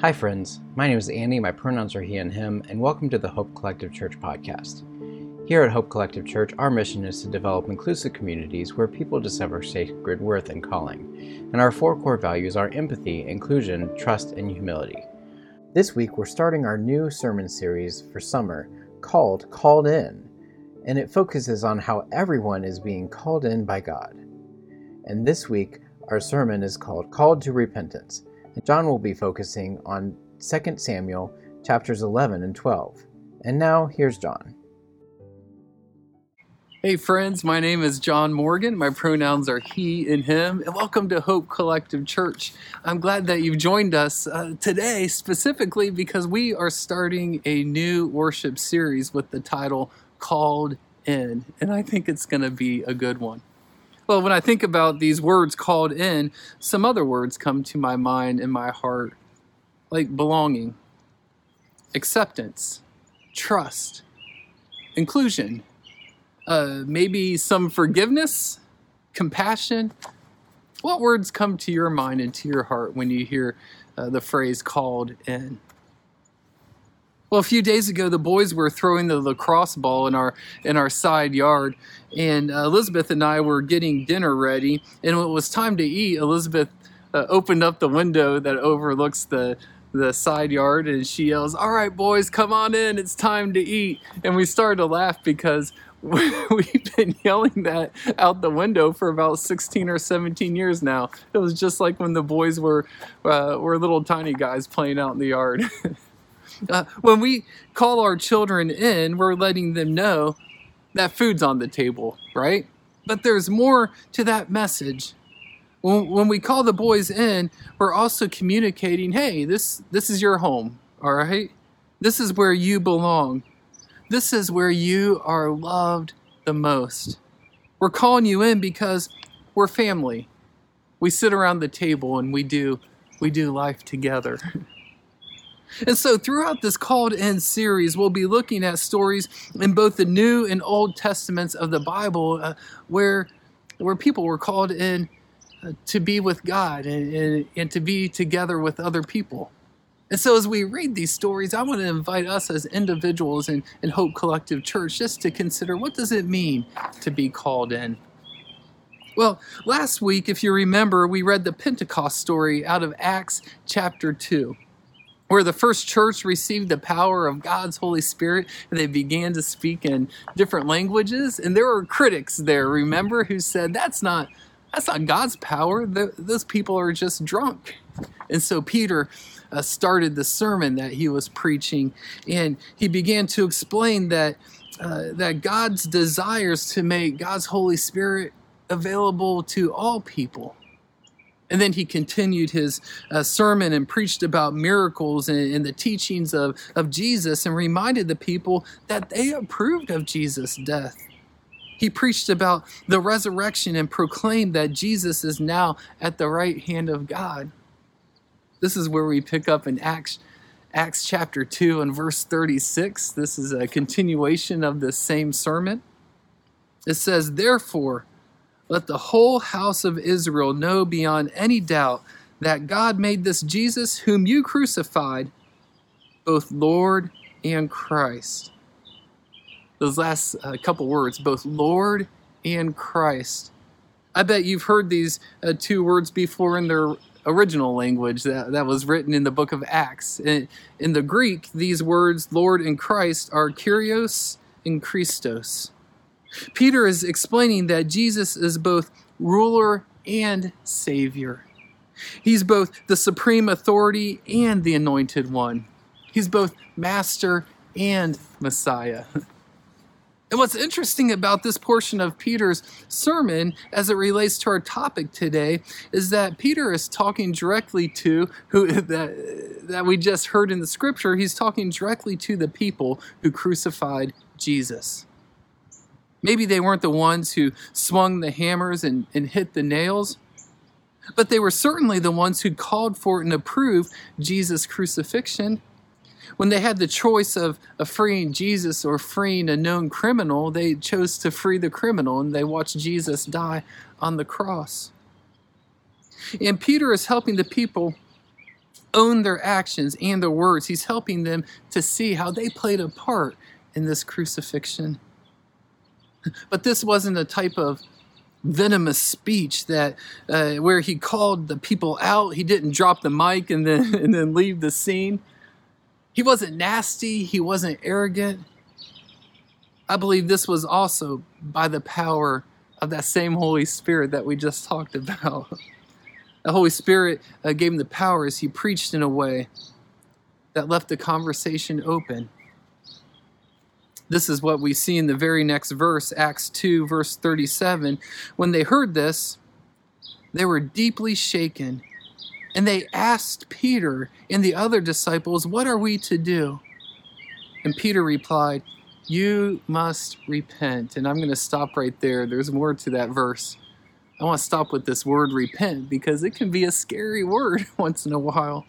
Hi, friends. My name is Andy. My pronouns are he and him, and welcome to the Hope Collective Church podcast. Here at Hope Collective Church, our mission is to develop inclusive communities where people discover sacred worth and calling. And our four core values are empathy, inclusion, trust, and humility. This week, we're starting our new sermon series for summer called Called In, and it focuses on how everyone is being called in by God. And this week, our sermon is called Called to Repentance John will be focusing on 2 Samuel chapters 11 and 12. And now, here's John. Hey, friends, my name is John Morgan. My pronouns are he and him, and welcome to Hope Collective Church. I'm glad that you've joined us uh, today, specifically because we are starting a new worship series with the title Called In, and I think it's going to be a good one. Well, when I think about these words called in, some other words come to my mind and my heart, like belonging, acceptance, trust, inclusion, uh, maybe some forgiveness, compassion. What words come to your mind and to your heart when you hear uh, the phrase called in? Well, a few days ago, the boys were throwing the lacrosse ball in our in our side yard, and uh, Elizabeth and I were getting dinner ready. And when it was time to eat, Elizabeth uh, opened up the window that overlooks the the side yard, and she yells, "All right, boys, come on in! It's time to eat!" And we started to laugh because we've been yelling that out the window for about 16 or 17 years now. It was just like when the boys were uh, were little tiny guys playing out in the yard. Uh, when we call our children in, we're letting them know that food's on the table, right? But there's more to that message. When, when we call the boys in, we're also communicating, hey, this, this is your home, all right? This is where you belong. This is where you are loved the most. We're calling you in because we're family. We sit around the table and we do we do life together. And so, throughout this called in series, we'll be looking at stories in both the New and Old Testaments of the Bible uh, where, where people were called in uh, to be with God and, and, and to be together with other people. And so, as we read these stories, I want to invite us as individuals in, in Hope Collective Church just to consider what does it mean to be called in? Well, last week, if you remember, we read the Pentecost story out of Acts chapter 2 where the first church received the power of God's Holy Spirit and they began to speak in different languages. And there were critics there, remember, who said, that's not, that's not God's power. Those people are just drunk. And so Peter uh, started the sermon that he was preaching and he began to explain that, uh, that God's desires to make God's Holy Spirit available to all people and then he continued his uh, sermon and preached about miracles and, and, the teachings of, of Jesus and reminded the people that they approved of Jesus' death. He preached about the resurrection and proclaimed that Jesus is now at the right hand of God. This is where we pick up in Acts, Acts chapter 2 and verse 36. This is a continuation of the same sermon. It says, Therefore, let the whole house of Israel know beyond any doubt that God made this Jesus, whom you crucified, both Lord and Christ. Those last uh, couple words, both Lord and Christ. I bet you've heard these uh, two words before in their original language that, that was written in the book of Acts. In, in the Greek, these words, Lord and Christ, are Kyrios and Christos. Peter is explaining that Jesus is both ruler and savior. He's both the supreme authority and the anointed one. He's both master and Messiah. And what's interesting about this portion of Peter's sermon as it relates to our topic today is that Peter is talking directly to who that, that we just heard in the scripture, he's talking directly to the people who crucified Jesus. Maybe they weren't the ones who swung the hammers and, and hit the nails, but they were certainly the ones who called for and approved Jesus' crucifixion. When they had the choice of, of freeing Jesus or freeing a known criminal, they chose to free the criminal and they watched Jesus die on the cross. And Peter is helping the people own their actions and their words. He's helping them to see how they played a part in this crucifixion. But this wasn't a type of venomous speech that uh, where he called the people out. He didn't drop the mic and then and then leave the scene. He wasn't nasty. He wasn't arrogant. I believe this was also by the power of that same Holy Spirit that we just talked about. The Holy Spirit uh, gave him the power as he preached in a way that left the conversation open. This is what we see in the very next verse, Acts 2, verse 37. When they heard this, they were deeply shaken, and they asked Peter and the other disciples, What are we to do? And Peter replied, You must repent. And I'm going to stop right there. There's more to that verse. I want to stop with this word repent because it can be a scary word once in a while.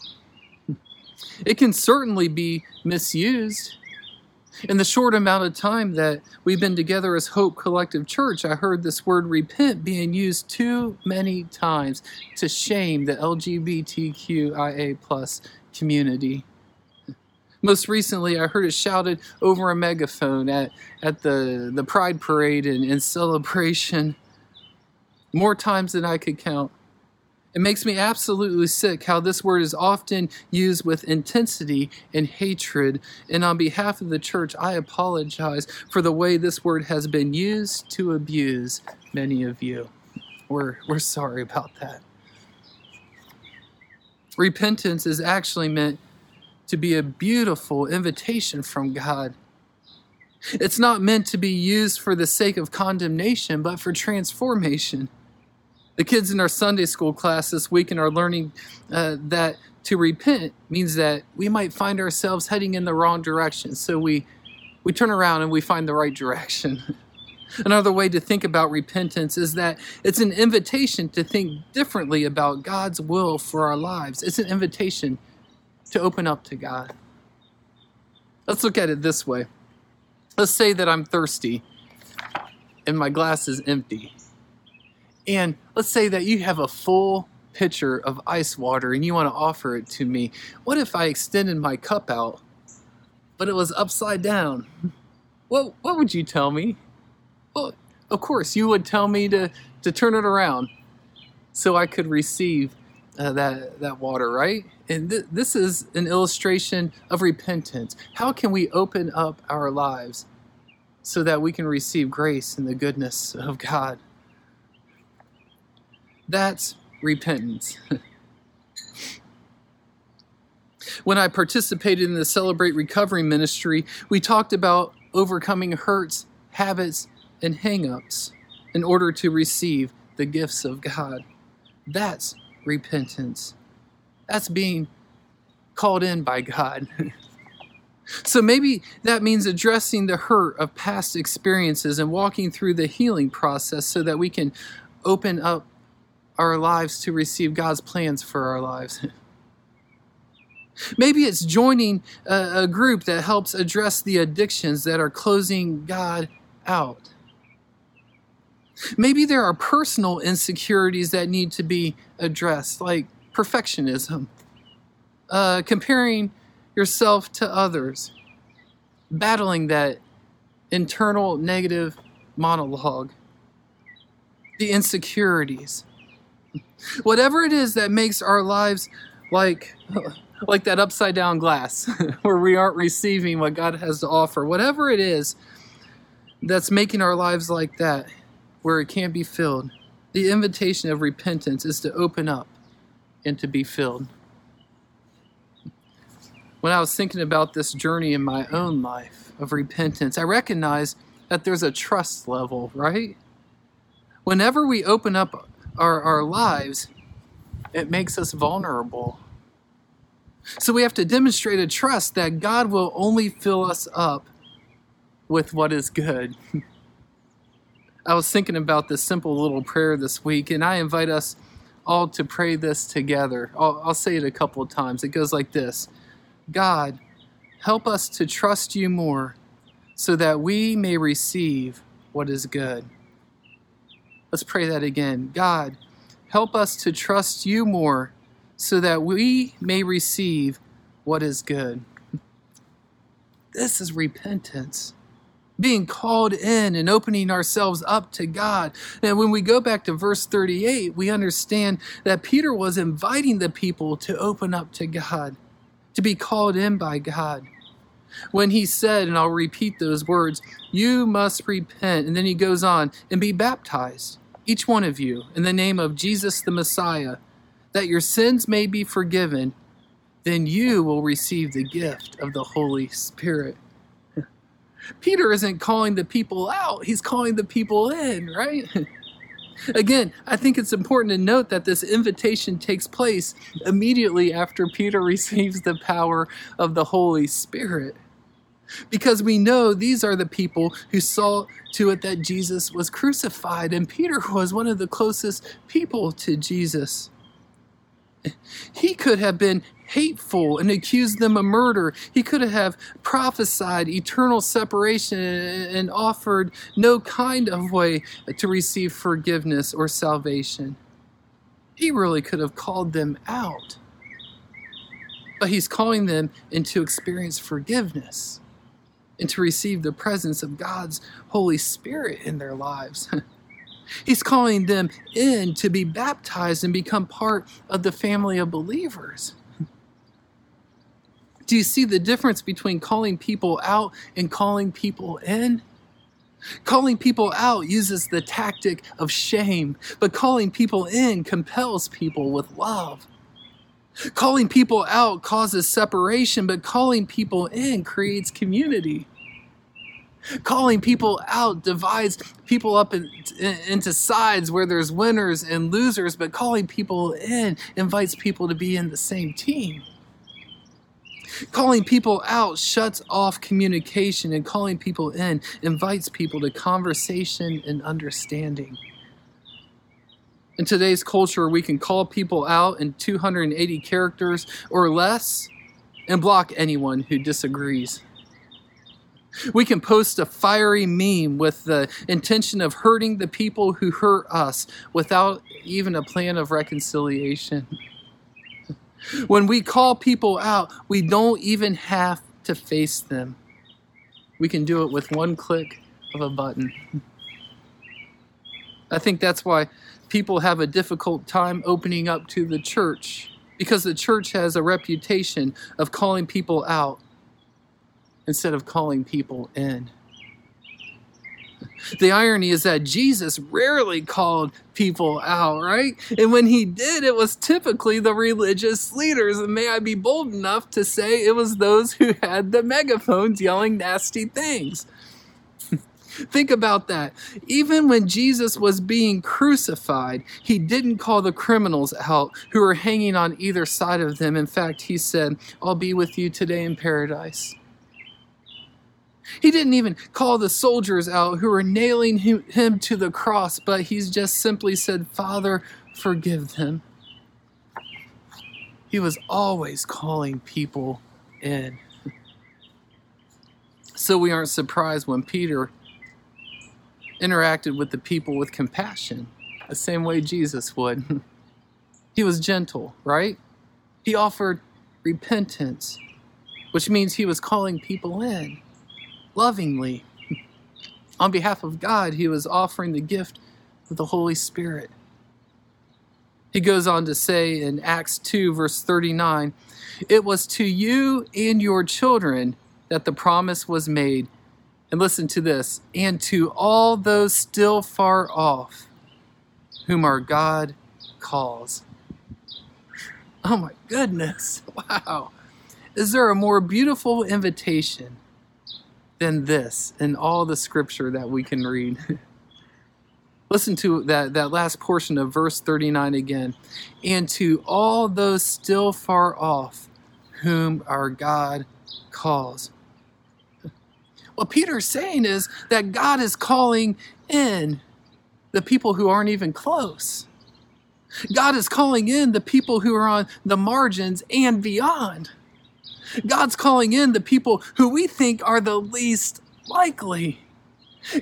It can certainly be misused. In the short amount of time that we've been together as Hope Collective Church, I heard this word repent being used too many times to shame the LGBTQIA plus community. Most recently, I heard it shouted over a megaphone at, at the, the Pride Parade and, celebration more times than I could count. It makes me absolutely sick how this word is often used with intensity and hatred. And on behalf of the church, I apologize for the way this word has been used to abuse many of you. We're, we're sorry about that. Repentance is actually meant to be a beautiful invitation from God. It's not meant to be used for the sake of condemnation, but for transformation. The kids in our Sunday school class this week are learning uh, that to repent means that we might find ourselves heading in the wrong direction. So we, we turn around and we find the right direction. Another way to think about repentance is that it's an invitation to think differently about God's will for our lives. It's an invitation to open up to God. Let's look at it this way. Let's say that I'm thirsty and my glass is empty. And let's say that you have a full pitcher of ice water and you want to offer it to me. What if I extended my cup out, but it was upside down? What, what would you tell me? Well, of course, you would tell me to, to turn it around so I could receive uh, that, that water, right? And th- this is an illustration of repentance. How can we open up our lives so that we can receive grace and the goodness of God? That's repentance. when I participated in the Celebrate Recovery ministry, we talked about overcoming hurts, habits, and hangups in order to receive the gifts of God. That's repentance. That's being called in by God. so maybe that means addressing the hurt of past experiences and walking through the healing process so that we can open up our lives to receive God's plans for our lives. Maybe it's joining a, a, group that helps address the addictions that are closing God out. Maybe there are personal insecurities that need to be addressed, like perfectionism, uh, comparing yourself to others, battling that internal negative monologue, the insecurities Whatever it is that makes our lives like like that upside down glass where we aren't receiving what God has to offer. Whatever it is that's making our lives like that where it can't be filled. The invitation of repentance is to open up and to be filled. When I was thinking about this journey in my own life of repentance, I recognize that there's a trust level, right? Whenever we open up our, our lives, it makes us vulnerable. So we have to demonstrate a trust that God will only fill us up with what is good. I was thinking about this simple little prayer this week, and I invite us all to pray this together. I'll, I'll say it a couple of times. It goes like this God, help us to trust you more so that we may receive what is good. Let's pray that again. God, help us to trust you more so that we may receive what is good. This is repentance. Being called in and opening ourselves up to God. And when we go back to verse 38, we understand that Peter was inviting the people to open up to God, to be called in by God. When he said, and I'll repeat those words, you must repent. And then he goes on, and be baptized, each one of you, in the name of Jesus the Messiah, that your sins may be forgiven then you will receive the gift of the Holy Spirit. Peter isn't calling the people out, he's calling the people in, right? Again, I think it's important to note that this invitation takes place immediately after Peter receives the power of the Holy Spirit. Because we know these are the people who saw to it that Jesus was crucified, and Peter was one of the closest people to Jesus. He could have been hateful and accused them of murder. He could have prophesied eternal separation and offered no kind of way to receive forgiveness or salvation. He really could have called them out. But he's calling them into experience forgiveness and to receive the presence of God's Holy Spirit in their lives. He's calling them in to be baptized and become part of the family of believers. Do you see the difference between calling people out and calling people in? Calling people out uses the tactic of shame, but calling people in compels people with love. Calling people out causes separation, but calling people in creates community. Calling people out divides people up in, in, into sides where there's winners and losers, but calling people in invites people to be in the same team. Calling people out shuts off communication, and calling people in invites people to conversation and understanding. In today's culture, we can call people out in 280 characters or less and block anyone who disagrees. We can post a fiery meme with the intention of hurting the people who hurt us without even a plan of reconciliation. When we call people out, we don't even have to face them. We can do it with one click of a button. I think that's why people have a difficult time opening up to the church because the church has a reputation of calling people out instead of calling people in. The irony is that Jesus rarely called people out, right? And when he did, it was typically the religious leaders. And may I be bold enough to say it was those who had the megaphones yelling nasty things. Think about that. Even when Jesus was being crucified, he didn't call the criminals out who were hanging on either side of them. In fact, he said, I'll be with you today in paradise. He didn't even call the soldiers out who were nailing him to the cross, but he's just simply said, Father, forgive them. He was always calling people in. So we aren't surprised when Peter interacted with the people with compassion, the same way Jesus would. he was gentle, right? He offered repentance, which means he was calling people in lovingly. On behalf of God, he was offering the gift of the Holy Spirit. He goes on to say in Acts 2, verse 39, It was to you and your children that the promise was made. And listen to this, and to all those still far off, whom our God calls. Oh my goodness, wow. Is there a more beautiful invitation than this in all the scripture that we can read. Listen to that, that last portion of verse 39 again. And to all those still far off, whom our God calls. What Peter's saying is that God is calling in the people who aren't even close. God is calling in the people who are on the margins and beyond. God's calling in the people who we think are the least likely.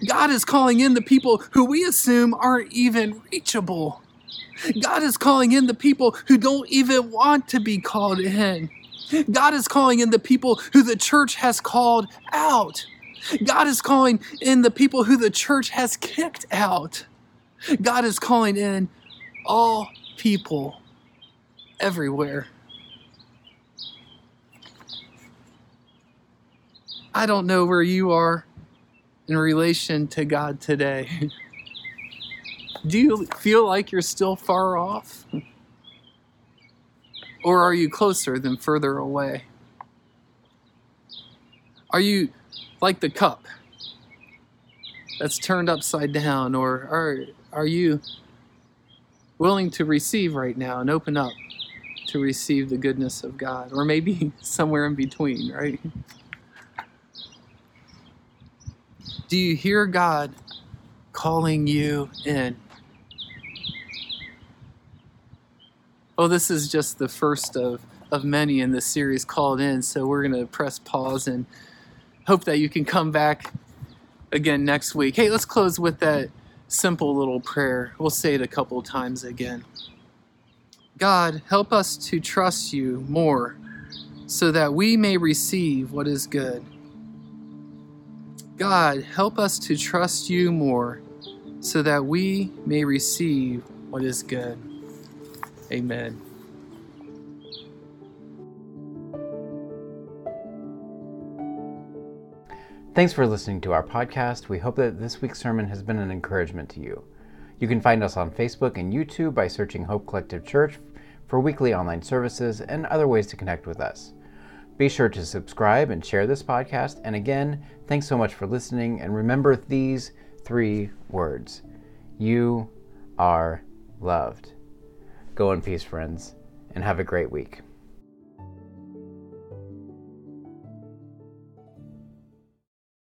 God is calling in the people who we assume aren't even reachable. God is calling in the people who don't even want to be called in. God is calling in the people who the church has called out. God is calling in the people who the church has kicked out. God is calling in all people everywhere. I don't know where you are in relation to God today. Do you feel like you're still far off? Or are you closer than further away? Are you like the cup that's turned upside down? Or are, are you willing to receive right now and open up to receive the goodness of God? Or maybe somewhere in between, right? Do you hear God calling you in? Oh, this is just the first of, of many in this series called in. So we're going to press pause and hope that you can come back again next week. Hey, let's close with that simple little prayer. We'll say it a couple times again. God, help us to trust you more so that we may receive what is good. God, help us to trust you more so that we may receive what is good. Amen. Thanks for listening to our podcast. We hope that this week's sermon has been an encouragement to you. You can find us on Facebook and YouTube by searching Hope Collective Church for weekly online services and other ways to connect with us. Be sure to subscribe and share this podcast. And again, thanks so much for listening. And remember these three words You are loved. Go in peace, friends, and have a great week.